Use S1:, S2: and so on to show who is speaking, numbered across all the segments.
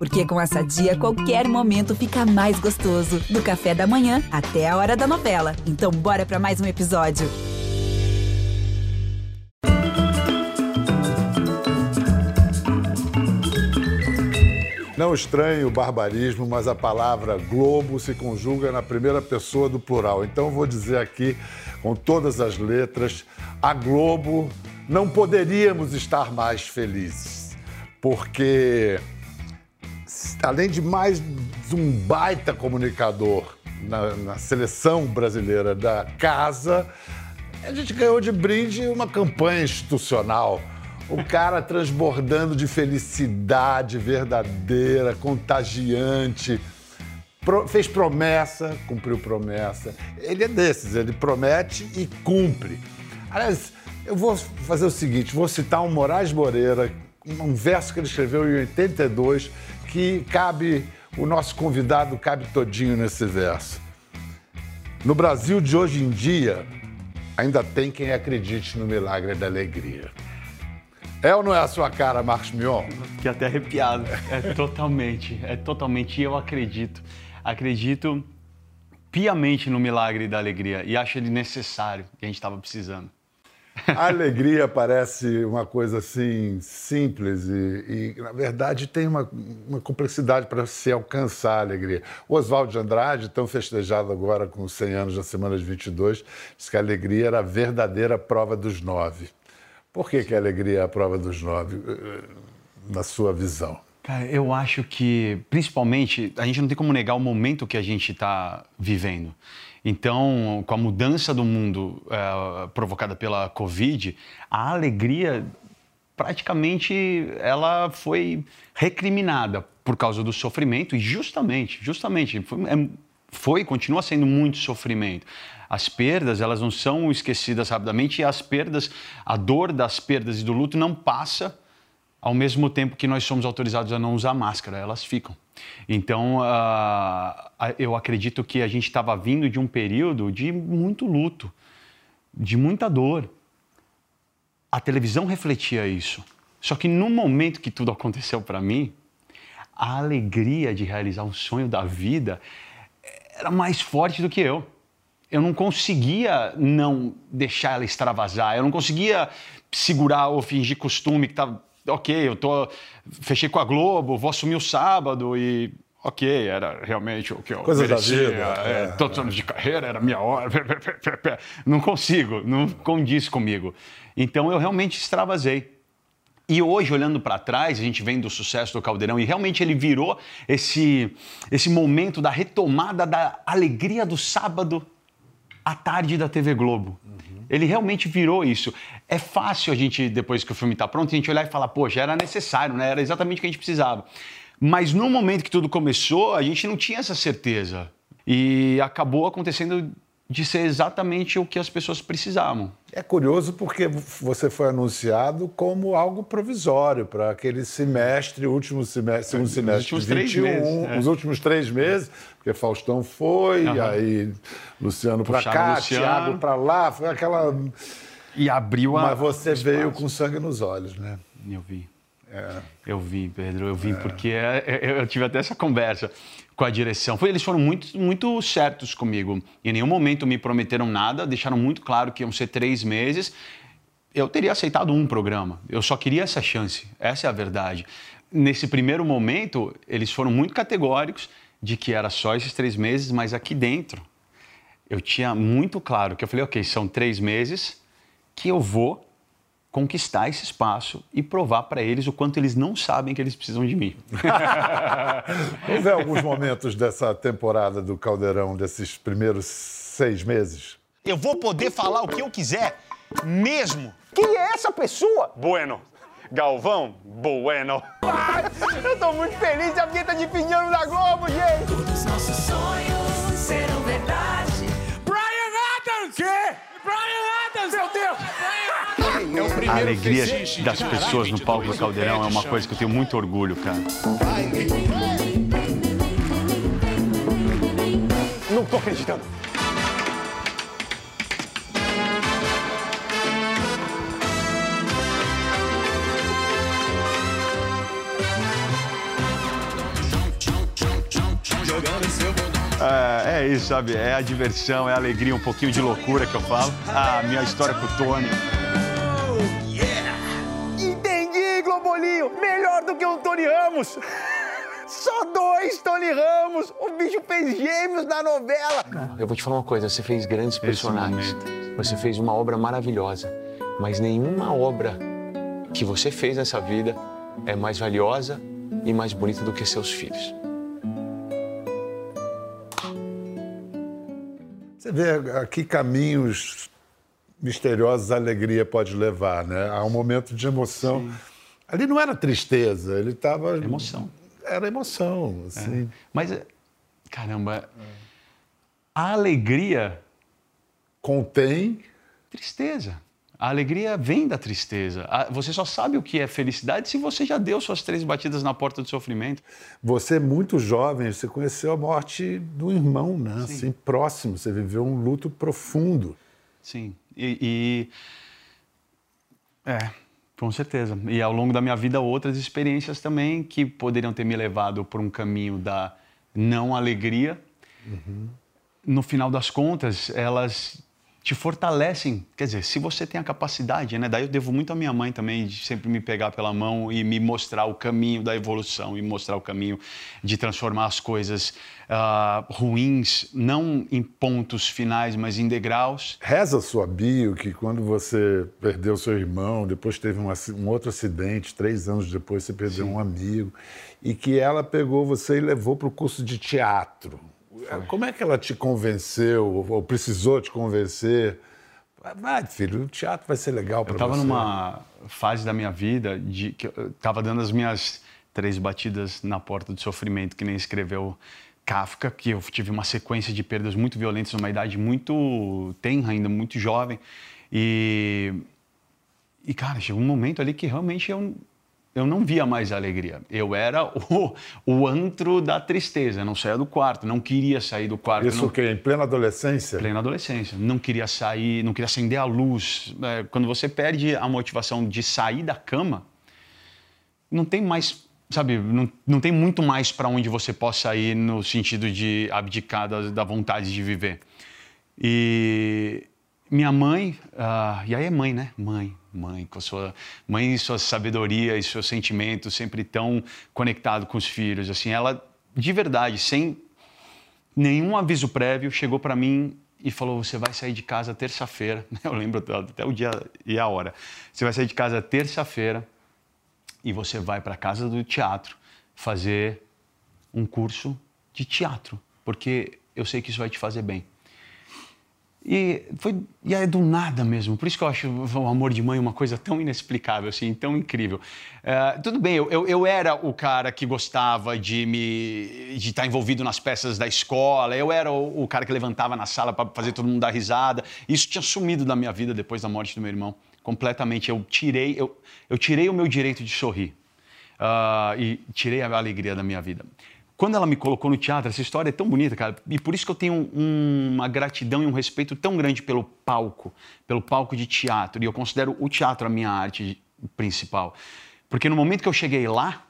S1: Porque com essa dia, qualquer momento fica mais gostoso. Do café da manhã até a hora da novela. Então, bora para mais um episódio.
S2: Não estranhe o barbarismo, mas a palavra globo se conjuga na primeira pessoa do plural. Então vou dizer aqui, com todas as letras, a Globo não poderíamos estar mais felizes. Porque, além de mais um baita comunicador na, na seleção brasileira da casa, a gente ganhou de brinde uma campanha institucional o cara transbordando de felicidade verdadeira, contagiante. Pro, fez promessa, cumpriu promessa. Ele é desses, ele promete e cumpre. Aliás, eu vou fazer o seguinte: vou citar um Moraes Moreira, um verso que ele escreveu em 82, que cabe, o nosso convidado cabe todinho nesse verso. No Brasil de hoje em dia, ainda tem quem acredite no milagre da alegria. É ou não é a sua cara, Marcos Mion?
S3: Fiquei até arrepiado. É totalmente, é totalmente. E eu acredito. Acredito piamente no milagre da alegria e acho ele necessário, que a gente estava precisando.
S2: A alegria parece uma coisa assim simples e, e na verdade, tem uma, uma complexidade para se alcançar a alegria. O Oswaldo de Andrade, tão festejado agora com 100 anos da Semana de 22, disse que a alegria era a verdadeira prova dos nove. Por que, que a alegria é a prova dos nove, eh, na sua visão?
S3: Cara, eu acho que, principalmente, a gente não tem como negar o momento que a gente está vivendo. Então, com a mudança do mundo é, provocada pela Covid, a alegria praticamente ela foi recriminada por causa do sofrimento e justamente, justamente, foi, é, foi continua sendo muito sofrimento. As perdas, elas não são esquecidas rapidamente e as perdas, a dor das perdas e do luto não passa ao mesmo tempo que nós somos autorizados a não usar máscara, elas ficam. Então, uh, eu acredito que a gente estava vindo de um período de muito luto, de muita dor. A televisão refletia isso. Só que no momento que tudo aconteceu para mim, a alegria de realizar um sonho da vida era mais forte do que eu eu não conseguia não deixar ela extravasar, eu não conseguia segurar ou fingir costume que tá ok, eu tô fechei com a Globo, vou assumir o sábado e ok, era realmente o que eu
S2: Coisa
S3: merecia,
S2: da vida,
S3: é, é, todos os anos de carreira, era minha hora, não consigo, não condiz comigo. Então eu realmente extravasei. E hoje, olhando para trás, a gente vem do sucesso do Caldeirão e realmente ele virou esse, esse momento da retomada da alegria do sábado a tarde da TV Globo. Uhum. Ele realmente virou isso. É fácil a gente, depois que o filme está pronto, a gente olhar e falar, poxa, era necessário, né? Era exatamente o que a gente precisava. Mas no momento que tudo começou, a gente não tinha essa certeza. E acabou acontecendo de ser exatamente o que as pessoas precisavam.
S2: É curioso porque você foi anunciado como algo provisório para aquele semestre, último semestre, segundo semestre
S3: de 21, meses,
S2: é. os últimos três meses, porque Faustão foi, uhum. aí Luciano para cá, Luciano. Thiago para lá, foi aquela.
S3: E abriu a.
S2: Mas você veio com sangue nos olhos, né?
S3: Eu vi. É. Eu vi, Pedro, eu vi, é. porque é, é, eu tive até essa conversa com a direção. Foi, eles foram muito, muito certos comigo. Em nenhum momento me prometeram nada, deixaram muito claro que iam ser três meses. Eu teria aceitado um programa. Eu só queria essa chance. Essa é a verdade. Nesse primeiro momento, eles foram muito categóricos de que era só esses três meses, mas aqui dentro eu tinha muito claro que eu falei, ok, são três meses que eu vou conquistar esse espaço e provar para eles o quanto eles não sabem que eles precisam de mim.
S2: Vamos ver alguns momentos dessa temporada do Caldeirão, desses primeiros seis meses.
S4: Eu vou poder falar o que eu quiser, mesmo. Quem é essa pessoa?
S5: Bueno. Galvão, bueno.
S4: Eu tô muito feliz, a vinheta de fim de ano da Globo, gente! Todos nossos sonhos serão verdade.
S5: Brian Adams!
S4: Quê? Brian Adams! Meu Deus!
S3: É a alegria das pessoas no palco do Caldeirão é uma coisa que eu tenho muito orgulho, cara.
S4: Não tô acreditando.
S3: É, é isso, sabe? É a diversão, é a alegria, um pouquinho de loucura que eu falo. Ah, minha história com o Tony.
S4: Melhor do que um Tony Ramos! Só dois Tony Ramos! O bicho fez gêmeos na novela!
S6: Eu vou te falar uma coisa, você fez grandes personagens. Você fez uma obra maravilhosa. Mas nenhuma obra que você fez nessa vida é mais valiosa e mais bonita do que seus filhos.
S2: Você vê a que caminhos misteriosos a alegria pode levar, né? Há um momento de emoção.
S3: Sim.
S2: Ali não era tristeza, ele estava.
S3: Emoção.
S2: Era emoção, assim.
S3: É. Mas, caramba, a alegria.
S2: Contém.
S3: Tristeza. A alegria vem da tristeza. Você só sabe o que é felicidade se você já deu suas três batidas na porta do sofrimento.
S2: Você, muito jovem, você conheceu a morte do irmão, né? Sim. Assim, próximo. Você viveu um luto profundo.
S3: Sim. E, e. É, com certeza. E ao longo da minha vida, outras experiências também que poderiam ter me levado por um caminho da não alegria. Uhum. No final das contas, elas te fortalecem. Quer dizer, se você tem a capacidade, né? Daí eu devo muito à minha mãe também, de sempre me pegar pela mão e me mostrar o caminho da evolução e mostrar o caminho de transformar as coisas uh, ruins, não em pontos finais, mas em degraus.
S2: Reza sua bio que quando você perdeu seu irmão, depois teve um, um outro acidente, três anos depois você perdeu Sim. um amigo, e que ela pegou você e levou para o curso de teatro. Foi. Como é que ela te convenceu, ou precisou te convencer? Vai, filho, o teatro vai ser legal para você.
S3: Eu estava numa fase da minha vida de que eu estava dando as minhas três batidas na porta do sofrimento, que nem escreveu Kafka, que eu tive uma sequência de perdas muito violentas numa idade muito tenra, ainda muito jovem. E, e cara, chegou um momento ali que realmente eu eu não via mais a alegria. Eu era o, o antro da tristeza. Eu não saía do quarto, não queria sair do quarto.
S2: Isso
S3: não...
S2: o quê? Em plena adolescência?
S3: Plena adolescência. Não queria sair, não queria acender a luz. É, quando você perde a motivação de sair da cama, não tem mais, sabe, não, não tem muito mais para onde você possa ir no sentido de abdicar da, da vontade de viver. E minha mãe, uh, e aí é mãe, né? Mãe mãe, com a sua mãe e sua sabedoria e seus sentimentos sempre tão conectado com os filhos. Assim, ela de verdade, sem nenhum aviso prévio, chegou para mim e falou: "Você vai sair de casa terça-feira". Eu lembro até o dia e a hora. Você vai sair de casa terça-feira e você vai para casa do teatro fazer um curso de teatro, porque eu sei que isso vai te fazer bem. E foi e é do nada mesmo. Por isso que eu acho o amor de mãe uma coisa tão inexplicável, assim, tão incrível. Uh, tudo bem, eu, eu, era o cara que gostava de me de estar envolvido nas peças da escola. Eu era o, o cara que levantava na sala para fazer todo mundo dar risada. Isso tinha sumido da minha vida depois da morte do meu irmão, completamente. Eu tirei eu, eu tirei o meu direito de sorrir uh, e tirei a alegria da minha vida. Quando ela me colocou no teatro, essa história é tão bonita, cara, e por isso que eu tenho um, uma gratidão e um respeito tão grande pelo palco, pelo palco de teatro, e eu considero o teatro a minha arte principal. Porque no momento que eu cheguei lá,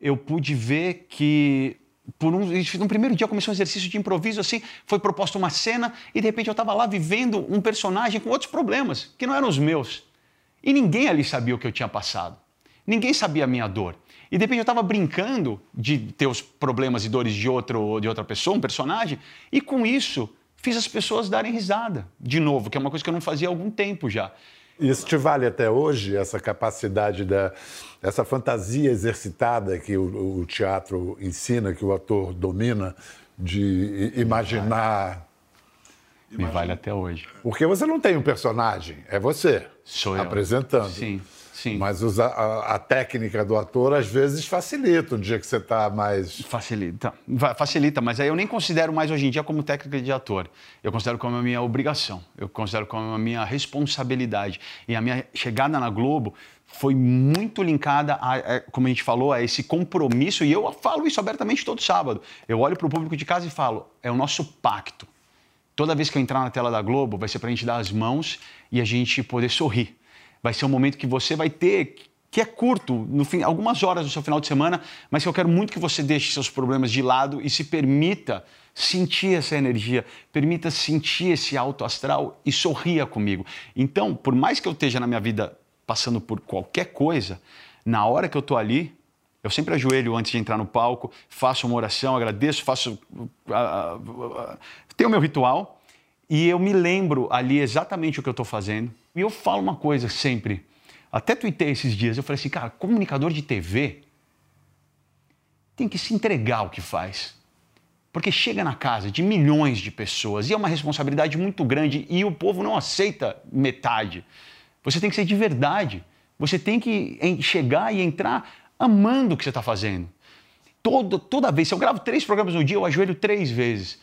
S3: eu pude ver que por um, no primeiro dia começou um exercício de improviso assim, foi proposta uma cena e de repente eu estava lá vivendo um personagem com outros problemas que não eram os meus. E ninguém ali sabia o que eu tinha passado. Ninguém sabia a minha dor. E de repente eu estava brincando de ter os problemas e dores de, outro, de outra pessoa, um personagem, e com isso fiz as pessoas darem risada, de novo, que é uma coisa que eu não fazia há algum tempo já.
S2: Isso te vale até hoje, essa capacidade, da, essa fantasia exercitada que o, o teatro ensina, que o ator domina, de imaginar.
S3: Me vale até hoje.
S2: Porque você não tem um personagem, é você.
S3: Sou eu.
S2: Apresentando.
S3: Sim. Sim.
S2: Mas a, a, técnica do ator às vezes facilita o dia que você está mais.
S3: Facilita. Facilita, mas aí eu nem considero mais hoje em dia como técnica de ator. Eu considero como a minha obrigação, eu considero como a minha responsabilidade. E a minha chegada na Globo foi muito linkada, a, a, como a gente falou, a esse compromisso. E eu falo isso abertamente todo sábado. Eu olho para o público de casa e falo: é o nosso pacto. Toda vez que eu entrar na tela da Globo, vai ser para a gente dar as mãos e a gente poder sorrir vai ser um momento que você vai ter que é curto, no fim, algumas horas do seu final de semana, mas que eu quero muito que você deixe seus problemas de lado e se permita sentir essa energia, permita sentir esse alto astral e sorria comigo. Então, por mais que eu esteja na minha vida passando por qualquer coisa, na hora que eu estou ali, eu sempre ajoelho antes de entrar no palco, faço uma oração, agradeço, faço. Uh, uh, uh, tenho o meu ritual e eu me lembro ali exatamente o que eu estou fazendo. E eu falo uma coisa sempre. Até tuitei esses dias. Eu falei assim, cara, comunicador de TV tem que se entregar ao que faz. Porque chega na casa de milhões de pessoas e é uma responsabilidade muito grande e o povo não aceita metade. Você tem que ser de verdade. Você tem que chegar e entrar amando o que você está fazendo. Toda, toda vez, se eu gravo três programas no dia, eu ajoelho três vezes.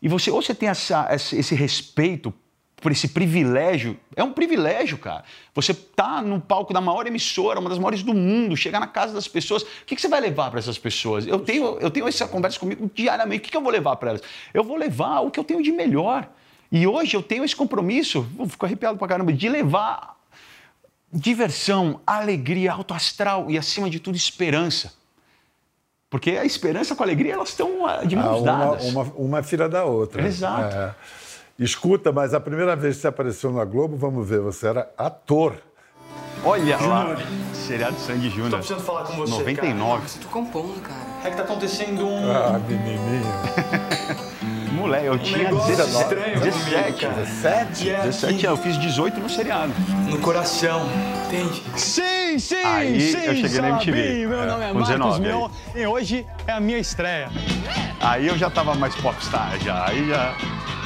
S3: E você, ou você tem essa, esse respeito por esse privilégio, é um privilégio, cara. Você tá no palco da maior emissora, uma das maiores do mundo, chegar na casa das pessoas, o que, que você vai levar para essas pessoas? Eu tenho, eu tenho essa conversa comigo diariamente, o que, que eu vou levar para elas? Eu vou levar o que eu tenho de melhor. E hoje eu tenho esse compromisso, fico arrepiado pra caramba, de levar diversão, alegria, alto astral e, acima de tudo, esperança. Porque a esperança com a alegria, elas estão ah, de mãos
S2: ah, uma,
S3: dadas.
S2: Uma, uma filha da outra.
S3: Exato.
S2: É. Escuta, mas a primeira vez que você apareceu na Globo, vamos ver, você era ator.
S3: Olha lá, seriado Sandy Júnior.
S7: Tô precisando falar com você,
S3: 99.
S7: Cara. Tô compondo, cara.
S3: É que tá acontecendo um...
S2: Ah, menininho.
S3: Moleque, eu
S7: um
S3: tinha
S7: 17.
S3: 17. 17? 17 eu fiz 18 no seriado.
S7: No coração, entende?
S8: Sim, sim,
S3: Aí
S8: sim,
S3: eu cheguei na MTV.
S8: Meu nome é
S3: com
S8: Marcos
S3: 19,
S8: Mion e hoje é a minha estreia.
S3: Aí eu já tava mais popstar, já. Aí já,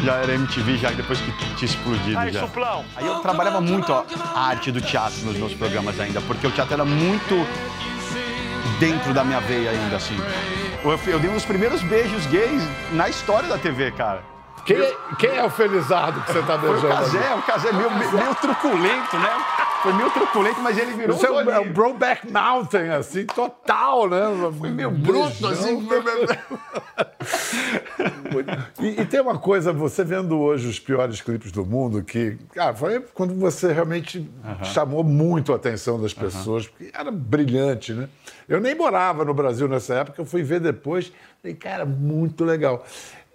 S3: já era MTV, já depois que tinha explodido.
S5: Aí,
S3: já.
S5: suplão.
S3: Aí eu trabalhava muito a a arte do teatro nos meus programas ainda, porque o teatro era muito dentro da minha veia ainda, assim. Eu, eu dei um dos primeiros beijos gays na história da TV, cara.
S2: Quem, quem é o felizardo que você está
S3: Foi o
S2: beijando?
S3: Casé, o Casé meio, meio truculento, né? Foi meio truculento, mas ele virou
S2: Isso é
S3: um
S2: é um. Brokeback Mountain, assim, total, né? Foi
S3: meio bruto, assim.
S2: E, e tem uma coisa, você vendo hoje os piores clipes do mundo, que, cara, foi quando você realmente chamou muito a atenção das pessoas, porque era brilhante, né? Eu nem morava no Brasil nessa época, eu fui ver depois, falei, cara, muito legal.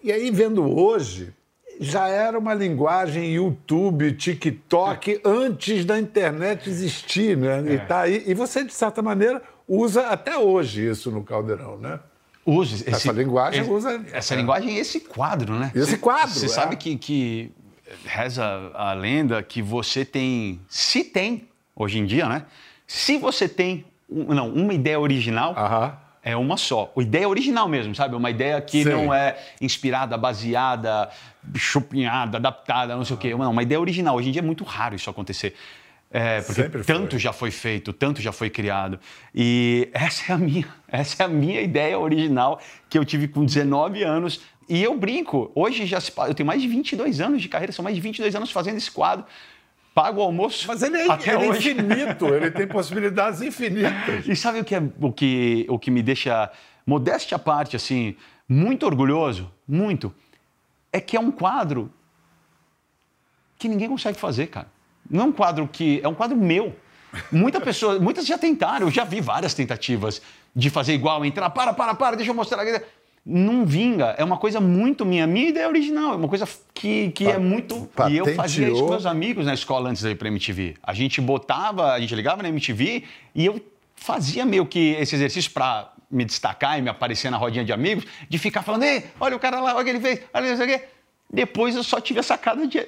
S2: E aí, vendo hoje, já era uma linguagem YouTube, TikTok, antes da internet existir, né? E tá aí. E você, de certa maneira, usa até hoje isso no Caldeirão, né?
S3: Use
S2: Essa linguagem
S3: esse-
S2: usa-
S3: Essa
S2: é.
S3: linguagem e esse quadro, né?
S2: Esse quadro,
S3: Você
S2: é.
S3: sabe que, que reza a lenda que você tem, se tem, hoje em dia, né? Se você tem, não, uma ideia original,
S2: Aham.
S3: é uma só. Ideia original mesmo, sabe? Uma ideia que
S2: Sim.
S3: não é inspirada, baseada, chupinhada, adaptada, não sei o quê. Não, uma ideia original. Hoje em dia é muito raro isso acontecer. É, porque
S2: Sempre foi.
S3: tanto já foi feito, tanto já foi criado. E essa é a minha, essa é a minha ideia original que eu tive com 19 anos. E eu brinco, hoje já se, eu tenho mais de 22 anos de carreira, são mais de 22 anos fazendo esse quadro. Pago o almoço.
S2: Mas ele é,
S3: até
S2: ele é
S3: hoje.
S2: infinito, ele tem possibilidades infinitas.
S3: E sabe o que, é, o, que, o que me deixa, modéstia à parte, assim, muito orgulhoso? Muito. É que é um quadro que ninguém consegue fazer, cara. Não é um quadro que. É um quadro meu. Muita pessoa, muitas já tentaram, eu já vi várias tentativas de fazer igual, entrar, para, para, para, deixa eu mostrar. Não vinga, é uma coisa muito minha. Minha ideia original, é uma coisa que, que é muito. E eu fazia isso com
S2: patenteou.
S3: meus amigos na escola antes de ir pra MTV. A gente botava, a gente ligava na MTV e eu fazia meio que esse exercício para me destacar e me aparecer na rodinha de amigos, de ficar falando, Ei, olha o cara lá, olha o que ele fez, olha isso aqui. Depois eu só tive a sacada de,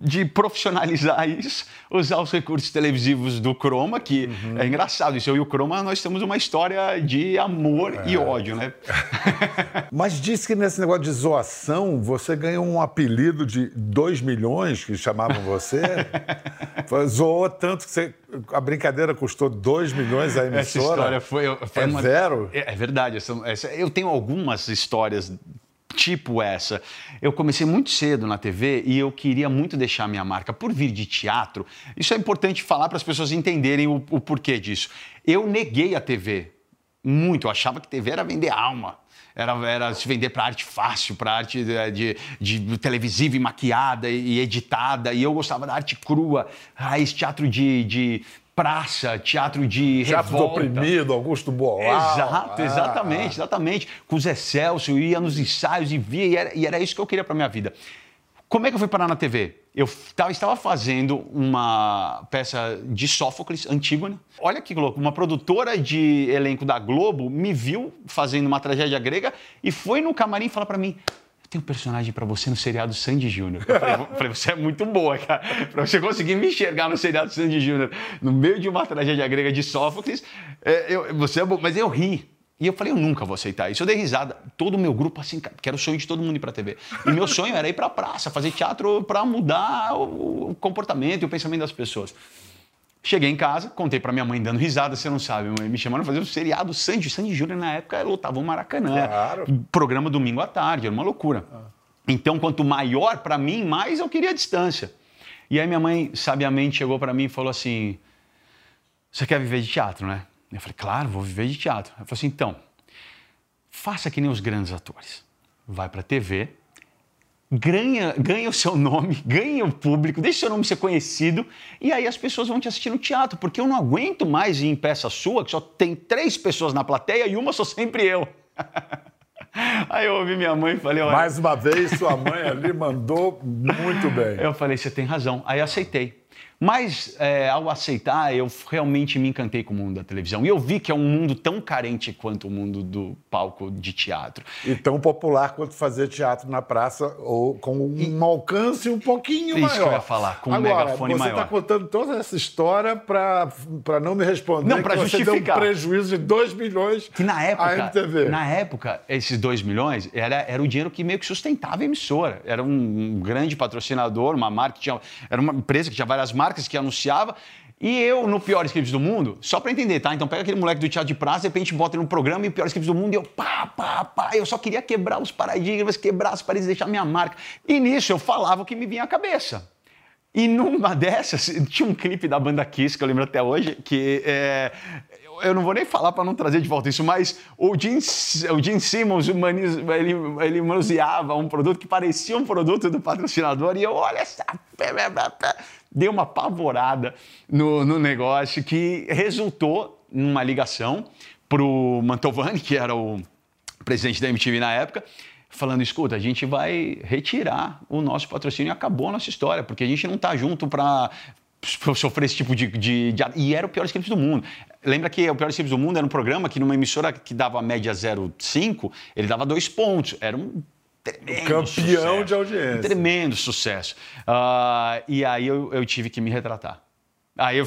S3: de profissionalizar isso, usar os recursos televisivos do Chroma, que é engraçado. Isso eu e o Chroma, nós temos uma história de amor e ódio, né?
S2: Mas disse que nesse negócio de zoação, você ganhou um apelido de 2 milhões, que chamavam você. Zoou tanto que você- a brincadeira custou 2 milhões a emissora.
S3: Essa história foi, foi
S2: É
S3: uma...
S2: zero?
S3: É, é verdade. essa- essa- eu tenho algumas histórias tipo essa. Eu comecei muito cedo na TV e eu queria muito deixar minha marca por vir de teatro. Isso é importante falar para as pessoas entenderem o, o porquê disso. Eu neguei a TV muito. Eu achava que TV era vender alma. Era, era se vender para arte fácil, para arte de, de- de televisiva e maquiada e editada. E eu gostava da arte crua, raiz, teatro de, de praça, teatro de
S2: Teatro do
S3: revolta.
S2: oprimido, Augusto Boal.
S3: Exato,
S2: Ah,
S3: exatamente, exatamente. Com o Zé Celso, eu ia nos ensaios e via, e era, e era isso que eu queria para minha vida. Como é que eu fui parar na TV? Eu estava fazendo uma peça de Sófocles, Antígona. Olha que louco, uma produtora de elenco da Globo me viu fazendo uma tragédia grega e foi no camarim falar para mim: tenho um personagem para você no seriado Sandy Júnior. Eu falei, falei, você é muito boa, cara. Para você conseguir me enxergar no seriado Sandy Júnior, no meio de uma tragédia grega de Sófocles, é, eu- você é bom. Mas eu ri. E eu falei, eu nunca vou aceitar isso. Eu dei risada. Todo o meu grupo, assim, que era o sonho de todo mundo ir pra TV. E meu sonho era ir pra praça, fazer teatro pra mudar o, o comportamento e o pensamento das pessoas. Cheguei em casa, contei pra minha mãe dando risada, você não sabe, mãe, me chamaram pra fazer um seriado Sandy. Sandy Júnior, na época, lotava o Maracanã.
S2: Claro.
S3: Programa domingo à tarde, era uma loucura. Então, quanto maior pra mim, mais eu queria a distância. E aí minha mãe, sabiamente, chegou pra mim e falou assim, você quer viver de teatro, né? Eu falei, claro, vou viver de teatro. Ela falou assim, então, faça que nem os grandes atores. Vai pra TV, ganha, ganha o seu nome, ganha o público, deixa o seu nome ser conhecido, e aí as pessoas vão te assistir no teatro, porque eu não aguento mais ir em peça sua, que só tem três pessoas na plateia e uma sou sempre eu. Aí eu ouvi minha mãe e falei, olha,
S2: Mais uma vez, sua mãe ali mandou muito bem.
S3: eu falei, você tem razão. Aí aceitei. Mas é, ao aceitar, eu realmente me encantei com o mundo da televisão. E eu vi que é um mundo tão carente quanto o mundo do palco de teatro.
S2: E tão popular quanto fazer teatro na praça ou com um alcance um pouquinho
S3: Isso
S2: maior.
S3: que eu ia falar, com um
S2: Agora,
S3: megafone
S2: você
S3: maior.
S2: está contando toda essa história para não me responder
S3: Não,
S2: você deu um
S3: justificar.
S2: prejuízo de 2 milhões
S3: Que na
S2: à
S3: época,
S2: MTV.
S3: na época, esses 2 milhões era, era o dinheiro que meio que sustentava a emissora. Era um, um grande patrocinador, uma marca que tinha. Era uma empresa que tinha várias marcas que anunciava. E eu, no Pior Scripts do Mundo, só pra entender, tá? Então pega aquele moleque do teatro de praça, de repente bota ele no programa e o Pior Scripts do Mundo, e eu pá, pá, pá. Eu só queria quebrar os paradigmas, quebrar as paredes, deixar minha marca. E nisso eu falava o que me vinha à cabeça. E numa dessas, tinha um clipe da banda Kiss, que eu lembro até hoje, que é, eu- não vou nem falar para não trazer de volta isso, mas o Gene, o Simmons ele, ele manuseava um produto que parecia um produto do patrocinador e eu, olha essa... Dei uma apavorada no, no negócio que resultou numa ligação pro Mantovani, que era o presidente da MTV na época, falando: escuta, a gente vai retirar o nosso patrocínio e acabou a nossa história, porque a gente não está junto para sofrer esse tipo de, de, de- E era o pior script do mundo. Lembra que o pior script do mundo era um programa que numa emissora que dava a média 0,5, ele dava dois pontos. Era um tremendo
S2: Campeão
S3: sucesso.
S2: de audiência.
S3: Um tremendo sucesso. Ah, e aí eu, eu tive que me retratar. Aí eu,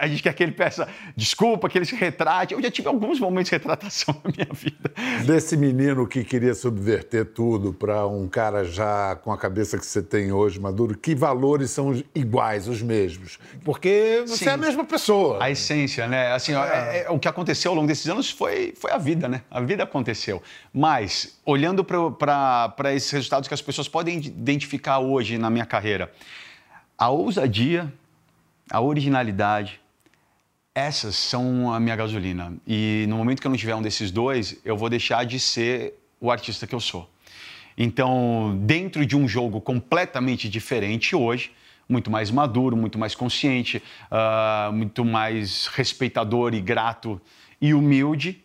S3: a gente quer que ele peça desculpa, que ele se retrate. Eu já tive alguns momentos de retratação na minha vida.
S2: Desse menino que queria subverter tudo para um cara já com a cabeça que você tem hoje, Maduro, que valores são iguais, os mesmos? Porque você
S3: Sim.
S2: é a mesma pessoa.
S3: A essência, né? Assim, ó, é- é- o que aconteceu ao longo desses anos foi, foi a vida, né? A vida aconteceu. Mas, olhando para esses resultados que as pessoas podem identificar hoje na minha carreira, a ousadia, a originalidade, essas são a minha gasolina. E no momento que eu não tiver um desses dois, eu vou deixar de ser o artista que eu sou. Então, dentro de um jogo completamente diferente hoje, muito mais maduro, muito mais consciente, ah, muito mais respeitador e grato e humilde,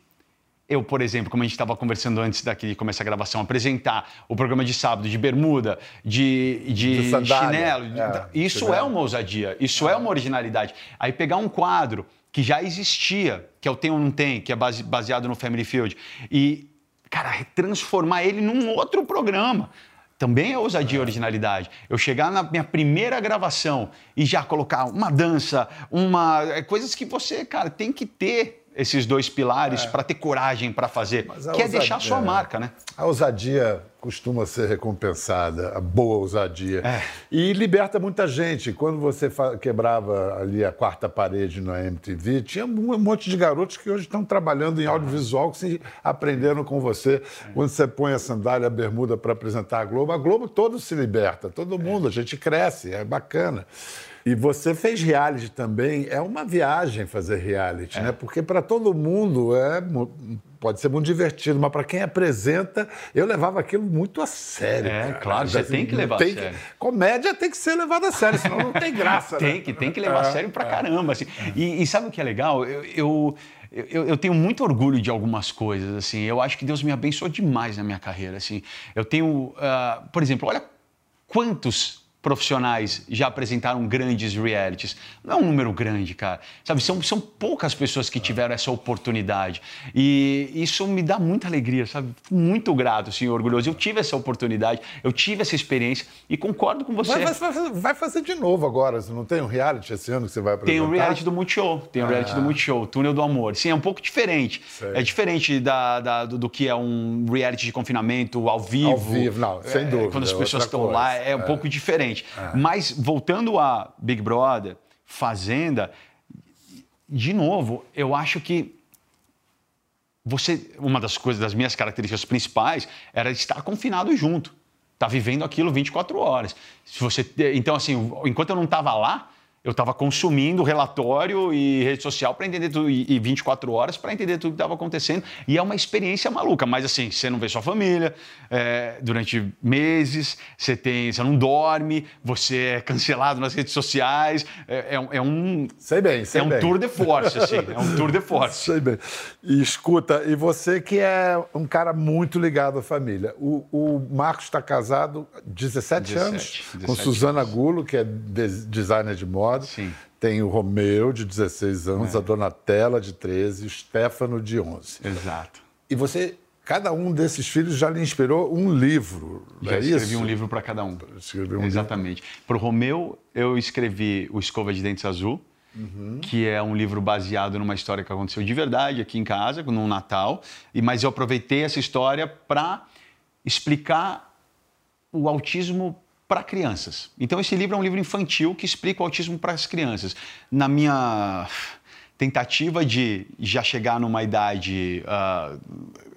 S3: eu, por exemplo, como a gente estava conversando antes daqui de começar a gravação, apresentar o programa de sábado de bermuda, de, de,
S2: De
S3: chinelo,
S2: É,
S3: isso
S2: chinelo.
S3: é uma ousadia, isso é uma originalidade. Aí pegar um quadro que já existia, que é o Tem ou Não Tem, que é base- baseado no Family Field, e, cara, transformar ele num outro programa. Também é ousadia e originalidade. Eu chegar na minha primeira gravação e já colocar uma dança, uma. é, coisas que você, cara, tem que ter esses dois pilares para ter coragem para fazer, que é
S2: ousadia-
S3: deixar a sua
S2: é.
S3: marca, né?
S2: A ousadia costuma ser recompensada, a boa ousadia.
S3: É.
S2: E liberta muita gente. Quando você quebrava ali a quarta parede na MTV, tinha um monte de garotos que hoje estão trabalhando em audiovisual, que se aprenderam com você. Quando você põe a sandália, a bermuda para apresentar a Globo, a Globo todo se liberta, todo mundo, a gente cresce, é bacana. E você fez reality também, é uma viagem fazer reality, né? Porque para todo mundo é pode ser muito divertido, mas para quem apresenta, eu levava aquilo muito a sério.
S3: É,
S2: cara.
S3: claro, você tem que levar a
S2: tem
S3: sério.
S2: Comédia tem que ser levada a sério, senão não tem graça. né?
S3: Tem que, tem que levar a sério pra caramba. Assim. E, e sabe o que é legal? Eu, eu, eu, eu tenho muito orgulho de algumas coisas. Assim. Eu acho que Deus me abençoou demais na minha carreira. Assim. Eu tenho, ah, por exemplo, olha quantos profissionais já apresentaram grandes realities. Não é um número grande, cara. Sabe, são, são poucas pessoas que tiveram essa oportunidade. E isso me dá muita alegria, sabe? Muito grato, assim, orgulhoso. Eu tive essa oportunidade, eu tive essa experiência e concordo com você.
S2: Vai, vai fazer- vai fazer de novo agora. Você não tem um reality esse ano que você vai apresentar?
S3: Tem o reality do Multishow, tem o reality do Multishow, Túnel do Amor. Sim, é um pouco diferente.
S2: Sei.
S3: É diferente da, da- do, do que é um reality de confinamento ao vivo.
S2: Ao vivo, não, sem
S3: É,
S2: dúvida,
S3: Quando as
S2: é
S3: pessoas estão lá, é um
S2: É.
S3: pouco diferente. Mas voltando a Big Brother, Fazenda, de novo, eu acho que você, uma das coisas, das minhas características principais era estar confinado junto, estar vivendo aquilo 24 horas. Se você, então assim, enquanto eu não estava lá, eu estava consumindo relatório e rede social para entender tudo, e e 24 horas para entender tudo que estava acontecendo. E é uma experiência maluca, mas assim, você não vê sua família é, durante meses, você, tem, você não dorme, você é cancelado nas redes sociais. É, é um- é um,
S2: Sei bem, sei
S3: é um
S2: bem.
S3: tour de force, assim, é um tour de force.
S2: Sei bem. E escuta, e você que é um cara muito ligado à família. O, o Marcos está casado há 17,
S3: 17,
S2: anos com
S3: 17
S2: Suzana Gulo, que é de- designer de moda.
S3: Sim.
S2: Tem o Romeu, de 16 anos, a Donatella, de 13, o Stefano, de 11.
S3: Exato.
S2: E você, cada um desses filhos já lhe inspirou um livro,
S3: Já
S2: é
S3: escrevi
S2: isso?
S3: um livro para cada um.
S2: Escreveu um
S3: Exatamente. Para o Romeu, eu escrevi O Escova de Dentes Azul, que é um livro baseado numa história que aconteceu de verdade aqui em casa, no Natal. E mas eu aproveitei essa história para explicar o autismo para crianças. Então esse livro é um livro infantil que explica o autismo para as crianças. Na minha tentativa de já chegar numa idade de-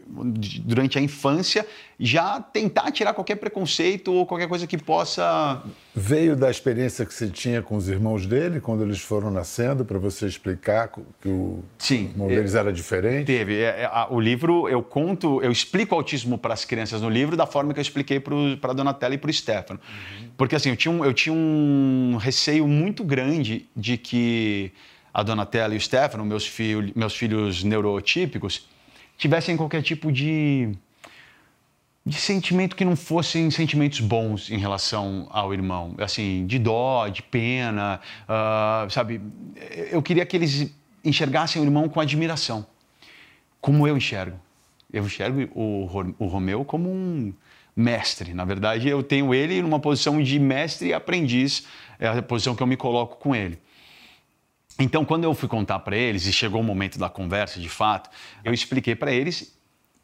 S3: durante a infância, já tentar tirar qualquer preconceito ou qualquer coisa que possa
S2: Veio da experiência que você tinha com os irmãos dele, quando eles foram nascendo, para você explicar que o
S3: Sim,
S2: irmão
S3: é-
S2: deles era diferente?
S3: Teve. É, é, o livro, eu conto, eu explico o autismo para as crianças no livro da forma que eu expliquei para a Donatella e para o Stefano. Porque assim, eu tinha, um, eu tinha um receio muito grande de que a Donatella e o Stefano, meus, filho, meus filhos neurotípicos, tivessem qualquer tipo de, de sentimento que não fossem sentimentos bons em relação ao irmão. Assim, de dó, de pena, ah, sabe? Eu queria que eles enxergassem o irmão com admiração como eu enxergo. Eu enxergo o, o Romeu como um mestre. Na verdade, eu tenho ele numa posição de mestre e aprendiz, é a posição que eu me coloco com ele. Então, quando eu fui contar para eles, e chegou o momento da conversa, de fato, eu expliquei para eles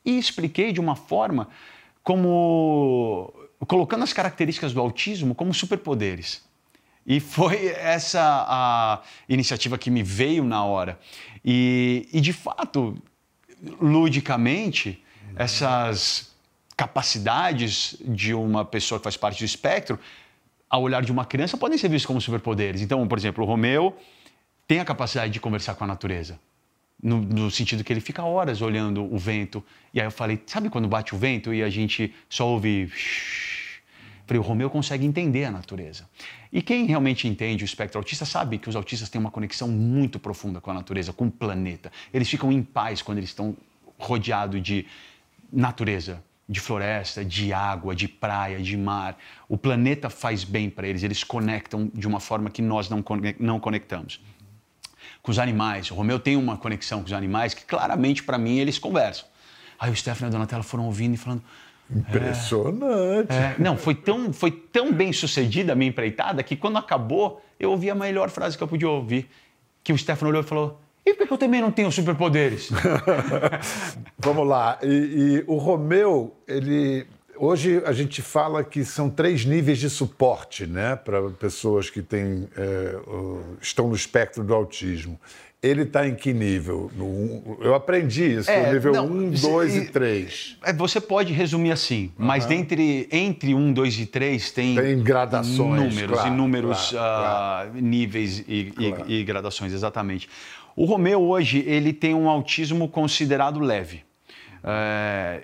S3: e expliquei de uma forma como colocando as características do autismo como superpoderes. E foi essa a iniciativa que me veio na hora. E, e de fato, ludicamente, essas capacidades de uma pessoa que faz parte do espectro, ao olhar de uma criança, podem ser vistas como superpoderes. Então, por exemplo, o Romeu tem a capacidade de conversar com a natureza. No, no sentido que ele fica horas olhando o vento. E aí eu falei, sabe quando bate o vento e a gente só ouve... Falei, o Romeu consegue entender a natureza. E quem realmente entende o espectro autista sabe que os autistas têm uma conexão muito profunda com a natureza, com o planeta. Eles ficam em paz quando eles estão rodeados de natureza, de floresta, de água, de praia, de mar. O planeta faz bem para eles, eles conectam de uma forma que nós não, conec- não conectamos. Com os animais, o Romeu tem uma conexão com os animais que claramente para mim eles conversam. Aí o Stefano e a Donatella foram ouvindo e falando:
S2: Impressionante.
S3: é, não, foi tão, foi tão bem sucedida a minha empreitada que quando acabou, eu ouvi a melhor frase que eu podia ouvir. Que o Stefano olhou e falou: E por que eu também não tenho superpoderes?
S2: Vamos lá. E, e o Romeu, ele. Hoje a gente fala que são três níveis de suporte, né, para pessoas que têm, é, estão no espectro do autismo. Ele está em que nível? No um- eu aprendi isso,
S3: É,
S2: nível
S3: não,
S2: 1,
S3: isso-
S2: 2
S3: e-
S2: e 3.
S3: É, Você pode resumir assim, mas dentre, entre um, dois e três tem,
S2: Tem gradações,
S3: inúmeros,
S2: claro,
S3: inúmeros
S2: claro,
S3: ah, níveis e, e- e gradações, exatamente. O Romeu hoje ele tem um autismo considerado leve. É,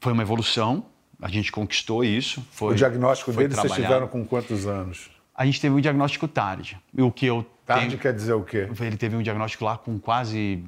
S3: foi uma evolução, a gente conquistou isso. Foi,
S2: o diagnóstico
S3: foi
S2: dele vocês
S3: trabalhado.
S2: tiveram com quantos anos?
S3: A gente teve um diagnóstico tarde. E o que eu
S2: Tarde
S3: tenho-
S2: quer dizer o quê?
S3: Ele teve um diagnóstico lá com quase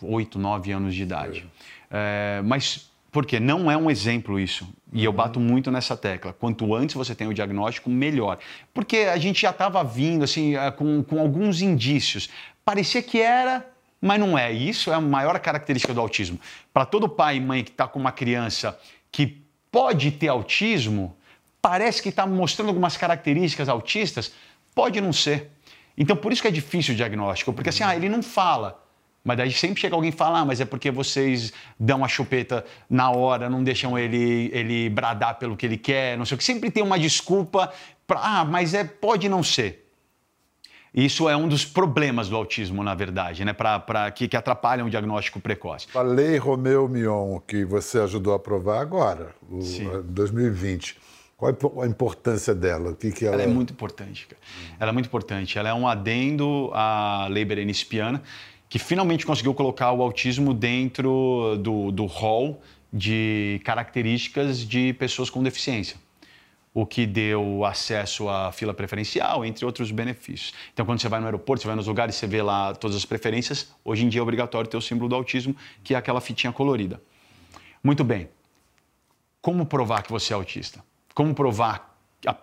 S3: 8, 9 anos de idade. É, mas por quê? Não é um exemplo isso. E eu bato muito nessa tecla. Quanto antes você tem o diagnóstico, melhor. Porque a gente já estava vindo assim, eh, com, com alguns indícios. Parecia que era, mas não é. E Isso é a maior característica do autismo. Para todo pai e mãe que está com uma criança que pode ter autismo, parece que está mostrando algumas características autistas, pode não ser. Então, por isso que é difícil o diagnóstico, porque assim, ah, ele não fala. Mas daí sempre chega alguém e fala, ah, mas é porque vocês dão a chupeta na hora, não deixam ele, ele bradar pelo que ele quer, não sei o que. Sempre tem uma desculpa para, ah, mas é, pode não ser. Isso é um dos problemas do autismo, na verdade, né? Pra, pra, que, que atrapalham o diagnóstico precoce.
S2: A lei Romeu Mion, que você ajudou a aprovar agora, o,
S3: Sim.
S2: a 2020. Qual é a importância dela? O que, que ela...
S3: Ela é muito importante, cara. Ela é muito importante. Ela é um adendo à lei berenice-piana, que finalmente conseguiu colocar o autismo dentro do, do hall de características de pessoas com deficiência. O que deu acesso à fila preferencial, entre outros benefícios. Então, quando você vai no aeroporto, você vai nos lugares, você vê lá todas as preferências. Hoje em dia é obrigatório ter o símbolo do autismo, que é aquela fitinha colorida. Muito bem. Como provar que você é autista? Como provar,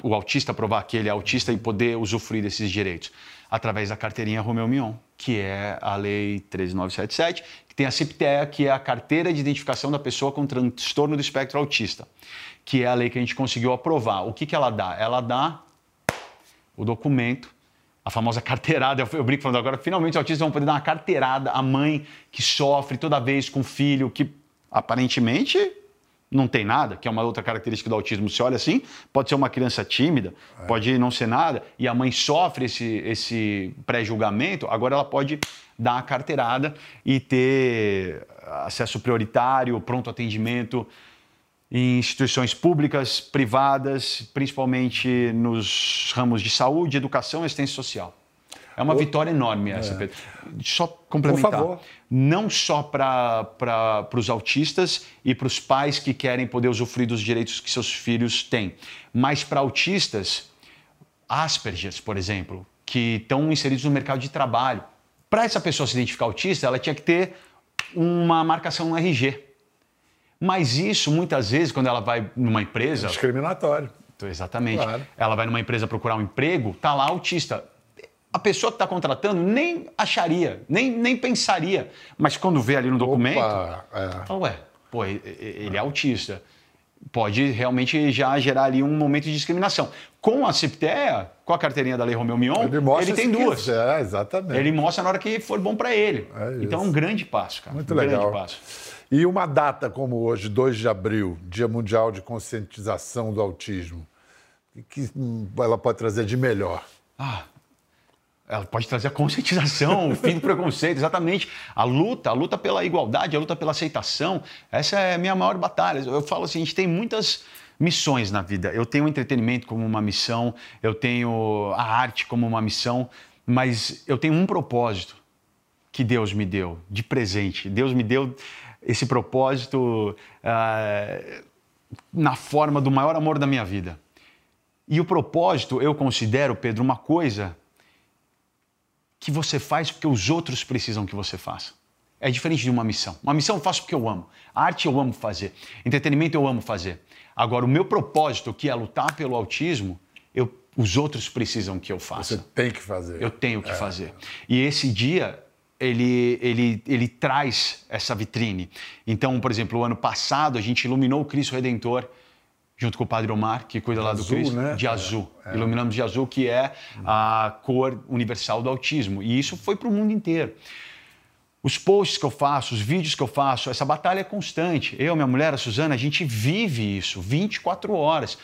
S3: o autista provar que ele é autista e poder usufruir desses direitos? Através da carteirinha Romeu Mion, que é a Lei 13977, que tem a CIPTEA, que é a Carteira de Identificação da Pessoa com Transtorno do Espectro Autista, que é a lei que a gente conseguiu aprovar. O que, que ela dá? Ela dá o documento, a famosa carteirada. Eu, brinco falando agora, finalmente os autistas vão poder dar uma carteirada à mãe que sofre toda vez com o filho que aparentemente não tem nada, que é uma outra característica do autismo. Você olha assim, pode ser uma criança tímida, pode não ser nada, e a mãe sofre esse, esse pré-julgamento, agora ela pode dar a carteirada e ter acesso prioritário, pronto atendimento em instituições públicas, privadas, principalmente nos ramos de saúde, educação e assistência social. É uma vitória enorme essa, Pedro. Só complementar.
S2: favor.
S3: Não só para os autistas e para os pais que querem poder usufruir dos direitos que seus filhos têm, mas para autistas, Asperger, por exemplo, que estão inseridos no mercado de trabalho. Para essa pessoa se identificar autista, ela tinha que ter uma marcação no RG. Mas isso, muitas vezes, quando ela vai numa empresa.
S2: Discriminatório.
S3: Então, Exatamente.
S2: Claro.
S3: Ela vai numa empresa procurar um emprego, tá lá autista. A pessoa que está contratando nem acharia, nem, nem pensaria. Mas quando vê ali no documento,
S2: Opa, é.
S3: fala, ué, pô, ele é autista. Pode realmente já gerar ali um momento de discriminação. Com a CIPTEA, com a carteirinha da Lei Romeu Mion,
S2: Ele mostra
S3: tem duas.
S2: quiser, exatamente.
S3: Ele mostra na hora que for bom para ele.
S2: É
S3: então é um grande passo, cara.
S2: Muito
S3: um
S2: legal.
S3: grande passo.
S2: E uma data como hoje, 2 de abril, Dia Mundial de Conscientização do Autismo, o que hum, ela pode trazer de melhor?
S3: Ah, ela pode trazer a conscientização, o fim do preconceito, exatamente. A luta, a luta pela igualdade, a luta pela aceitação. Essa é a minha maior batalha. Eu falo assim, a gente tem muitas missões na vida. Eu tenho o entretenimento como uma missão, eu tenho a arte como uma missão, mas eu tenho um propósito que Deus me deu de presente. Deus me deu esse propósito ah, na forma do maior amor da minha vida. E o propósito, eu considero, Pedro, uma coisa que você faz porque os outros precisam que você faça. É diferente de uma missão. Uma missão eu faço porque eu amo. A arte eu amo fazer. Entretenimento eu amo fazer. Agora, o meu propósito, que é lutar pelo autismo, eu, os outros precisam que eu faça.
S2: Você tem que fazer.
S3: Eu tenho que fazer. E esse dia, ele, ele, ele traz essa vitrine. Então, por exemplo, o ano passado, a gente iluminou o Cristo Redentor junto com o Padre Omar, que cuida lá do
S2: azul,
S3: Cristo,
S2: né?
S3: de
S2: É,
S3: azul. Iluminamos de azul, que é a cor universal do autismo. E isso foi para o mundo inteiro. Os posts que eu faço, os vídeos que eu faço, essa batalha é constante. Eu, minha mulher, a Suzana, a gente vive isso 24 horas.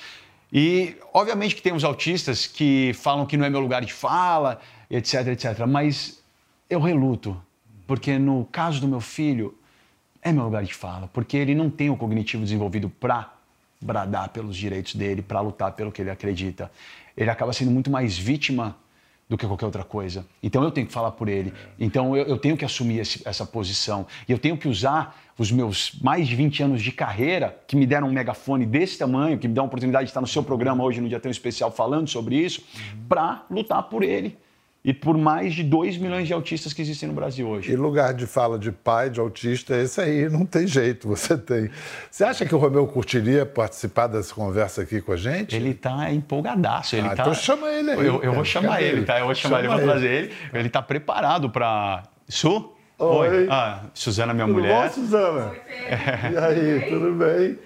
S3: E, obviamente, que tem os autistas que falam que não é meu lugar de fala, etc, etc. Mas eu reluto, porque no caso do meu filho, é meu lugar de fala, porque ele não tem o cognitivo desenvolvido para bradar pelos direitos dele, para lutar pelo que ele acredita. Ele acaba sendo muito mais vítima do que qualquer outra coisa. Então eu tenho que falar por ele. Então eu, eu tenho que assumir esse- essa posição. E eu tenho que usar os meus mais de 20 anos de carreira, que me deram um megafone desse tamanho, que me dão a oportunidade de estar no seu programa hoje, no dia tão especial, falando sobre isso, para lutar por ele. E por mais de 2 milhões de autistas que existem no Brasil hoje.
S2: E lugar de fala de pai, de autista, esse aí não tem jeito, você tem. Você acha que o Romeu curtiria participar dessa conversa aqui com a gente?
S3: Ele tá empolgadaço. Ele
S2: Ah,
S3: tá...
S2: então chama ele aí,
S3: Eu, eu
S2: cara.
S3: vou chamar ele,
S2: ele?
S3: tá? Eu vou chamar ele,
S2: Chama
S3: eu vou trazer ele. Ele tá preparado para. Su?
S2: Oi.
S3: Ah, Suzana, minha
S2: Tudo
S3: mulher.
S2: bom, Suzana? E aí, tudo bem?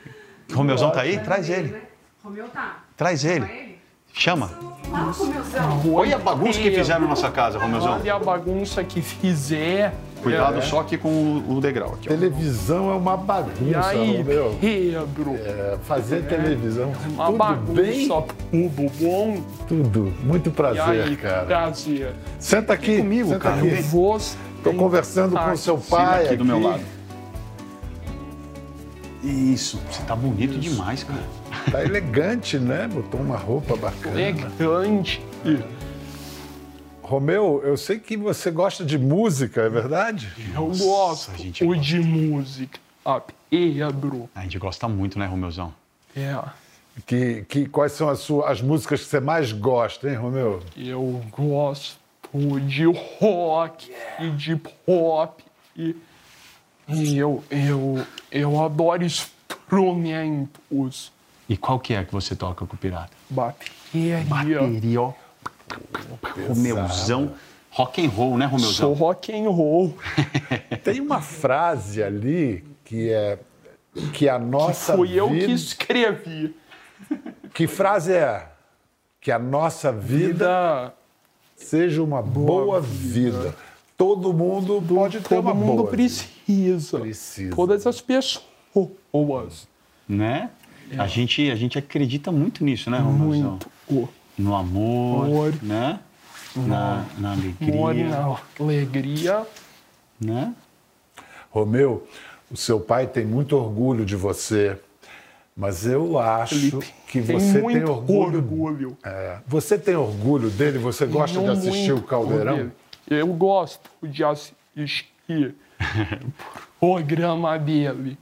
S3: Romeuzão tá aí? Traz ele.
S9: Romeu tá.
S3: Traz ele. Chama. Olha a bagunça que fizeram na nossa casa, Romeuzão.
S10: Olha a bagunça que fizer.
S3: Cuidado
S10: É.
S3: só aqui com o, degrau aqui.
S2: Televisão é uma bagunça,
S10: E aí,
S2: Romeu.
S10: Pedro?
S2: É, fazer televisão,
S10: Uma
S2: tudo
S10: bagunça,
S2: bem?
S10: tudo bom?
S2: Tudo. Muito
S10: E
S2: prazer,
S10: aí,
S2: cara.
S10: prazer.
S2: Senta aqui,
S3: comigo,
S2: senta
S3: cara.
S2: aqui. Tô conversando com o seu
S3: Senta
S2: pai
S3: aqui do meu lado. Isso. Você tá bonito demais, cara.
S2: Tá elegante, né? Botou uma roupa bacana.
S10: elegante.
S2: Romeu, eu sei que você gosta de música, é verdade?
S10: Eu gosto
S3: gente
S10: o de música. Ah, Pedro.
S3: A gente gosta muito, né, Romeuzão?
S10: É,
S2: Que, que, quais são as, suas, as músicas que você mais gosta, hein, Romeu?
S10: eu gosto de rock e de pop. E, e eu, eu, eu adoro instrumentos.
S3: E qual que é que você toca com o pirata?
S10: Bateria.
S3: Bateria, ó. Romeuzão. Rock and roll, né,
S10: Sou
S3: Romeuzão?
S10: rock and roll.
S2: Tem uma frase ali que é que a nossa
S10: Fui eu
S2: vida...
S10: que escrevi.
S2: Que frase é? Que a nossa vida
S10: Da,
S2: seja uma boa, vida. Todo mundo pode ter
S10: todo
S2: uma
S10: mundo
S2: boa
S10: precisa.
S2: Precisa.
S10: Todas as pessoas.
S3: Né? A, gente, a gente acredita muito nisso, né, Romeuzão?
S10: Muito.
S3: No amor,
S10: Amor.
S3: né? Na, na alegria,
S10: Amor na alegria.
S3: né?
S2: Romeu, o seu pai tem muito orgulho de você, mas eu acho
S10: Ele
S2: que
S10: tem
S2: você
S10: muito
S2: tem orgulho.
S10: orgulho.
S2: É, você tem orgulho dele? Você gosta de assistir o Caldeirão?
S10: orgulho. Eu gosto de assistir o programa dele.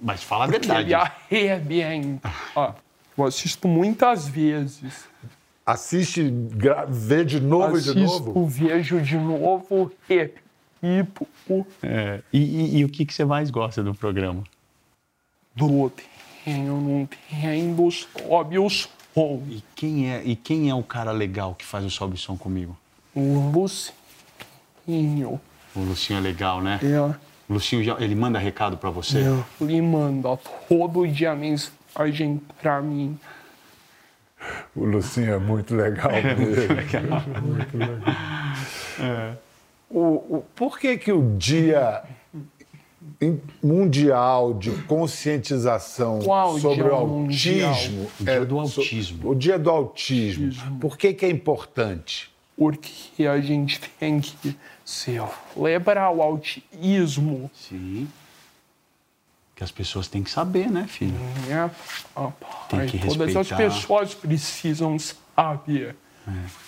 S3: Mas fala a
S10: Porque
S3: verdade.
S10: ele arrebenta. Ah, eu assisto muitas vezes.
S2: Assiste, gra- vê de novo e de
S10: assisto,
S2: novo?
S10: vejo de novo, repito
S3: É. E, e- e o que, que você mais gosta do programa?
S10: do tenho, não tenho, sobe o som.
S3: E quem é, e quem é o cara legal que faz o sobe som comigo?
S10: O Lucinho.
S3: O Lucinho é legal, né?
S10: É,
S3: O Lucinho, já, ele manda recado pra você?
S10: ele manda todo dia mensagem pra mim.
S2: O Lucinho é muito legal mesmo. muito legal. O, o- por que, que o dia mundial de conscientização
S10: Qual
S2: sobre o
S10: mundial?
S2: autismo...
S3: O dia
S2: é
S3: do
S2: so-
S3: autismo.
S2: o dia do autismo. Por que, que é importante?
S10: Porque a gente tem que celebrar o autismo.
S3: Sim. Que as pessoas têm que saber, né, filho?
S10: Né? papai?
S3: Tem que
S10: Todas as
S3: respeitar.
S10: pessoas precisam saber.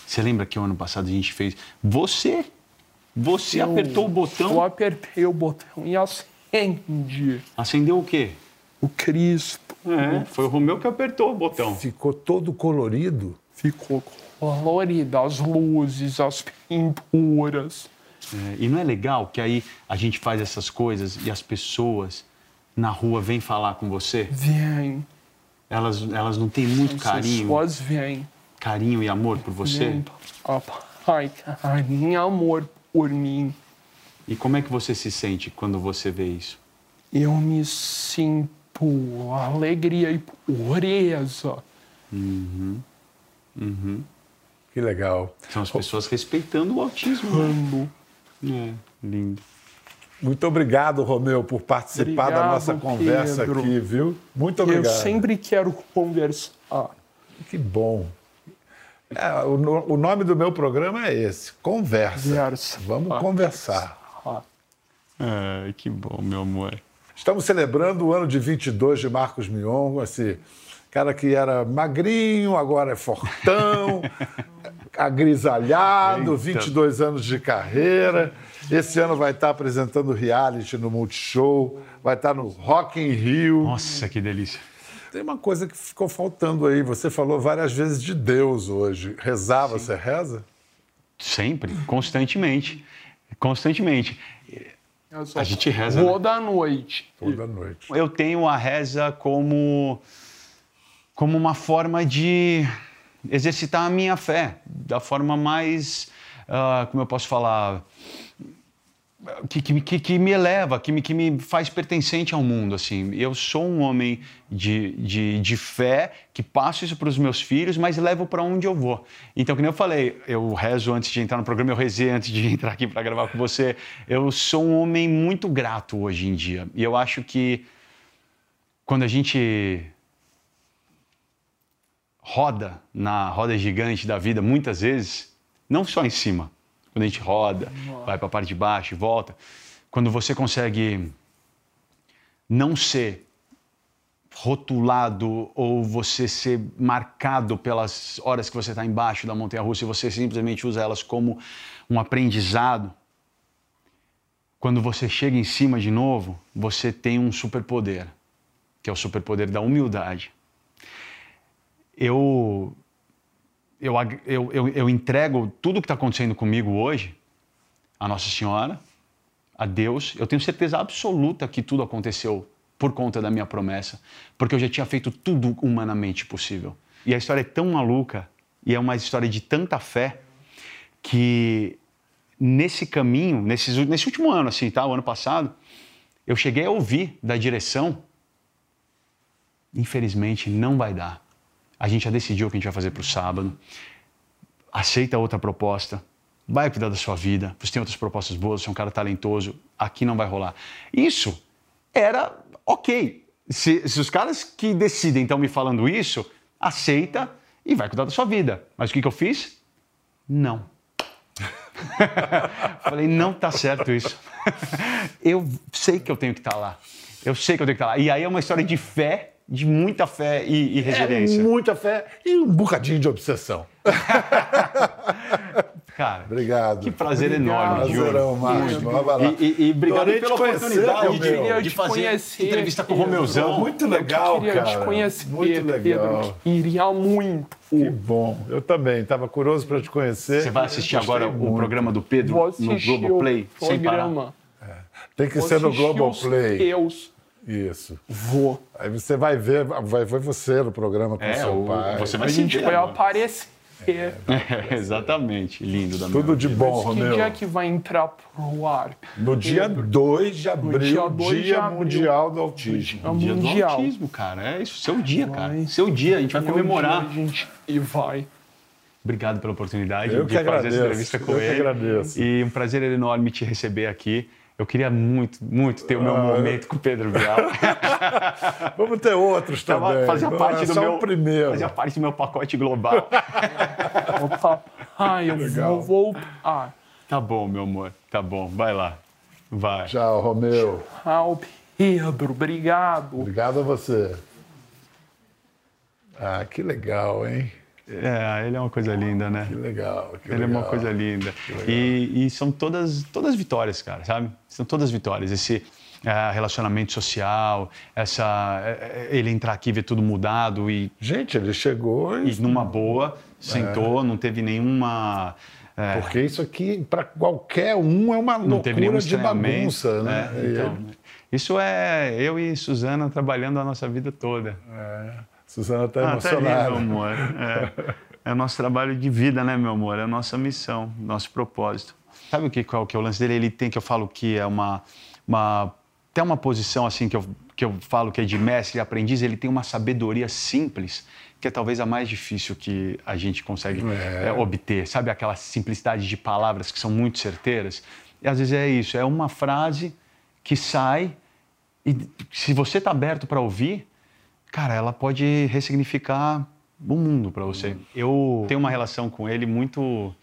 S3: Você lembra que o ano passado a gente fez. Você! Você
S10: Eu-
S3: apertou o
S10: Eu
S3: botão.
S10: apertei o botão e acendi
S3: Acendeu o quê?
S10: o Cristo.
S3: É, foi o Romeu que apertou o botão.
S2: Ficou todo colorido.
S10: Ficou colorido, as luzes, as pinturas.
S3: É, e não é legal que aí a gente faz essas coisas e as pessoas na rua vêm falar com você?
S10: Vem,
S3: Elas, elas não têm muito
S10: as
S3: carinho,
S10: pessoas vêm.
S3: carinho e amor por você?
S10: Vem, papai, carinho, amor por mim.
S3: E como é que você se sente quando você vê isso?
S10: Eu me sinto alegria e pureza.
S2: Que legal.
S3: São as pessoas respeitando o autismo. né?
S10: Quando
S3: É, lindo.
S2: Muito obrigado, Romeu, por participar da
S10: Obrigado,
S2: nossa conversa
S10: Pedro.
S2: aqui, viu? Muito
S10: eu
S2: obrigado.
S10: sempre quero conversar.
S2: Que bom. É, o, o nome do meu programa é esse, Conversa.
S10: Conversa.
S2: Vamos
S10: Ah.
S2: conversar.
S3: Ai, que bom, meu amor.
S2: Estamos celebrando o ano de 22 de Marcos Mion, esse cara que era magrinho, agora é fortão. agrisalhado,
S3: Eita.
S2: 22 anos de carreira. Esse ano vai estar apresentando reality no Multishow, vai estar no Rock in Rio.
S3: Nossa, que delícia.
S2: Tem uma coisa que ficou faltando aí. Você falou várias vezes de Deus hoje. Rezar, você reza?
S3: Sempre, constantemente. Constantemente. A gente reza, né?
S10: Toda noite.
S2: Toda noite.
S3: Eu tenho a reza como, como uma forma de exercitar a minha fé, da forma mais, ah, como eu posso falar, que, que, que, me eleva, que me, que me faz pertencente ao mundo. Assim. Eu sou um homem de, de, de fé, que passo isso para os meus filhos, mas levo para onde eu vou. Então, nem eu falei, eu rezo antes de entrar no programa, eu rezei antes de entrar aqui para gravar com você. Eu sou um homem muito grato hoje em dia. E eu acho que quando a gente roda na roda gigante da vida, muitas vezes, não só em cima, quando a gente roda, vai para a parte de baixo e volta, quando você consegue não ser rotulado ou você ser marcado pelas horas que você está embaixo da montanha russa e você simplesmente usa elas como um aprendizado, quando você chega em cima de novo, você tem um superpoder, que é o superpoder da humildade. Eu eu, eu, eu, eu entrego tudo o que está acontecendo comigo hoje à Nossa Senhora, a Deus. Eu tenho certeza absoluta que tudo aconteceu por conta da minha promessa, porque eu já tinha feito tudo humanamente possível. E a história é tão maluca e é uma história de tanta fé que nesse caminho, nesses, nesse último ano, assim, tá? O ano passado, eu cheguei a ouvir da direção, infelizmente não vai dar. A gente já decidiu o que a gente vai fazer para o sábado. Aceita outra proposta. Vai cuidar da sua vida. Você tem outras propostas boas, você é um cara talentoso. Aqui não vai rolar. Isso era ok. Se, se os caras que decidem estão me falando isso, aceita e vai cuidar da sua vida. Mas o que, que eu fiz? Não. Falei, não tá certo isso. eu sei que eu tenho que estar lá. Eu sei que eu tenho que estar lá. E aí é uma história de fé, de muita fé e, e resiliência.
S2: É muita fé e um bocadinho de obsessão.
S3: Cara,
S2: Obrigado.
S3: que prazer enorme, Diogo.
S2: Prazerão, Márcio.
S3: E, e- e obrigado pela oportunidade de, de fazer
S10: conhecer,
S3: entrevista com o. Romeuzão.
S2: Muito legal,
S10: eu queria
S2: cara.
S10: te conhecer,
S2: Muito legal.
S10: Pedro. Queria muito.
S2: Que bom. Eu também. Estava curioso para te conhecer.
S3: Você vai assistir agora o programa do Pedro no Globoplay, sem parar?
S10: programa.
S2: Tem que
S10: Vou
S2: ser no Globoplay.
S10: teus.
S2: Isso.
S10: Vou.
S2: Aí você vai ver, vai ver você no programa com
S3: É,
S2: seu
S3: o-
S2: pai.
S3: você vai
S10: A gente
S3: sentir
S10: vai
S3: agora.
S10: aparecer.
S3: É, exatamente, lindo da
S2: Tudo de bom,
S10: Que
S2: Romeu.
S10: dia que vai entrar pro ar?
S2: No dia 2 de abril,
S10: dia dois de
S2: Dia
S10: abril.
S2: Mundial do Autismo.
S10: É
S3: Dia
S10: mundial.
S3: do autismo, cara. É isso, seu dia, cara.
S10: Vai.
S3: Seu dia, a gente vai comemorar.
S10: dia, gente, e vai.
S3: Obrigado pela oportunidade
S2: Eu
S3: de
S2: que
S3: fazer
S2: agradeço,
S3: essa entrevista com
S2: eu que
S3: ele.
S2: agradeço.
S3: E um prazer enorme te receber aqui. Eu queria muito, muito ter o meu momento com o Pedro Bial.
S2: Vamos ter outros também.
S3: Fazia
S2: Não
S3: parte
S2: é
S3: do
S2: só
S3: meu
S2: o primeiro.
S3: Fazia parte do meu pacote global.
S10: Opa, ai, eu vou voltar.
S3: tá bom, meu amor. Tá bom. Vai lá. Vai.
S2: Tchau, Romeu.
S10: Tchau, Pedro. Obrigado.
S2: Obrigado a você. Ah, que legal, hein?
S3: É, ele é uma coisa linda, né?
S2: Que legal. Que
S3: Ele é
S2: legal.
S3: uma coisa linda. E, e são todas, todas vitórias, cara, sabe? São todas vitórias. Esse eh, relacionamento social, essa, eh, eh, ele entrar aqui e ver tudo mudado e,
S2: Gente, ele chegou e...
S3: e numa boa, sentou, não teve nenhuma. eh,
S2: Porque isso aqui, para qualquer um, é uma
S3: não
S2: loucura de bagunça, né? E
S3: Então, isso é eu e Suzana trabalhando a nossa vida toda.
S2: ele- Suzana está
S3: Ah, tá ali,
S2: emocionada.
S3: meu amor. É, é o nosso trabalho de vida, né, meu amor? É a nossa missão, nosso propósito. Sabe o que, qual que é o lance dele? Ele tem, que eu falo que é uma... uma tem uma posição assim que eu, que eu falo que é de mestre e aprendiz, ele tem uma sabedoria simples, que é talvez a mais difícil que a gente consegue
S2: É.
S3: é, obter. Sabe aquela simplicidade de palavras que são muito certeiras? E às vezes é isso, é uma frase que sai e se você está aberto para ouvir, cara, ela pode ressignificar o mundo para você. Eu tenho uma relação com ele muito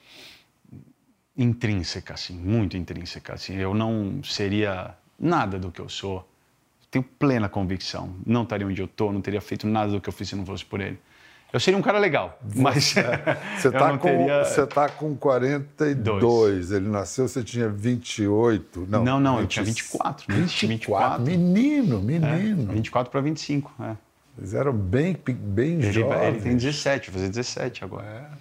S3: intrínseca, assim, muito intrínseca. Assim. Eu não seria nada do que eu sou. Tenho plena convicção. Não estaria onde eu estou, não teria feito nada do que eu fiz se não fosse por ele. Eu seria um cara legal, mas
S2: Você
S3: eu
S2: tá,
S3: não
S2: com,
S3: teria...
S2: você tá com 42. Ele nasceu, você tinha 28. Não,
S3: Não, não, eu
S2: 20
S3: tinha 24. né?
S2: 24. Menino, menino.
S3: É, 24 para 25, é.
S2: Eles eram bem, bem
S3: Ele,
S2: jovens.
S3: ele tem 17, vai fazer 17 agora.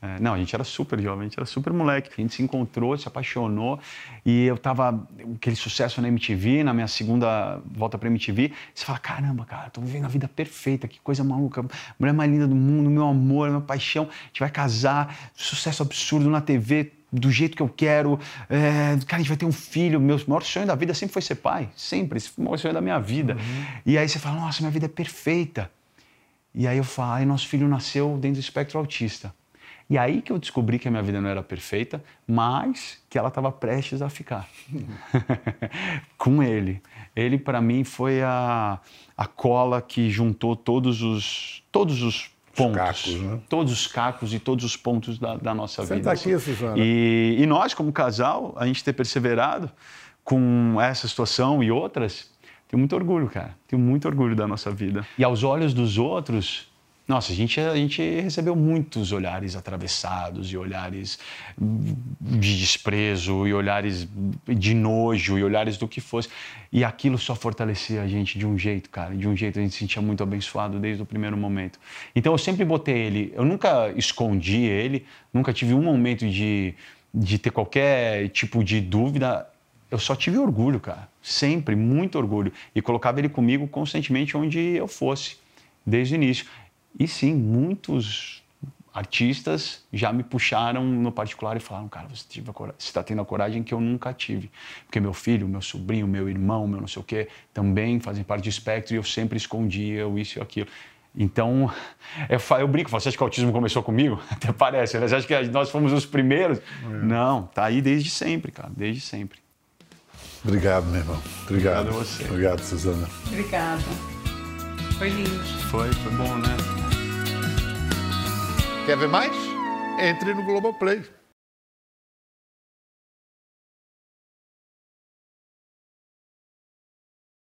S3: É, não, a gente era super jovem, a gente era super moleque. A gente se encontrou, se apaixonou e eu tava aquele sucesso na MTV, na minha segunda volta pra MTV. Você fala: caramba, cara, tô vivendo a vida perfeita, que coisa maluca, mulher mais linda do mundo, meu amor, minha paixão. A gente vai casar, sucesso absurdo na TV, do jeito que eu quero. É, cara, a gente vai ter um filho. Meu maior sonho da vida sempre foi ser pai, sempre. Esse foi o maior sonho da minha vida. E aí você fala: nossa, minha vida é perfeita. E aí eu falo, aí nosso filho nasceu dentro do espectro autista. E aí que eu descobri que a minha vida não era perfeita, mas que ela estava prestes a ficar. Com ele. Ele, para mim, foi a, a cola que juntou todos os, todos os pontos.
S2: cacos, né?
S3: Todos os cacos e todos os pontos da, da nossa vida.
S2: aqui, Suzana.
S3: E, e nós, como casal, a gente ter perseverado com essa situação e outras, tenho muito orgulho, cara. Tenho muito orgulho da nossa vida. E aos olhos dos outros, nossa, a gente, a gente recebeu muitos olhares atravessados e olhares de desprezo e olhares de nojo e olhares do que fosse. E aquilo só fortalecia a gente de um jeito, cara. De um jeito a gente se sentia muito abençoado desde o primeiro momento. Então eu sempre botei ele, eu nunca escondi ele, nunca tive um momento de, de ter qualquer tipo de dúvida. Eu só tive orgulho, cara. Sempre, muito orgulho. E colocava ele comigo constantemente onde eu fosse, desde o início. E sim, muitos artistas já me puxaram no particular e falaram, cara, você está tendo a coragem que eu nunca tive. Porque meu filho, meu sobrinho, meu irmão, meu não sei o quê, também fazem parte do espectro e eu sempre escondia o isso e aquilo. Então, eu, eu brinco, falo, você acha que o autismo começou comigo? Até parece, né? Você acha que nós fomos os primeiros? Não, tá aí desde sempre, cara, desde sempre.
S2: Obrigado, meu irmão. Obrigado.
S3: Obrigado a você.
S2: Obrigado, Suzana.
S9: Obrigada. Foi lindo.
S3: Foi, foi bom, né?
S2: Quer ver mais? Entre no Globoplay.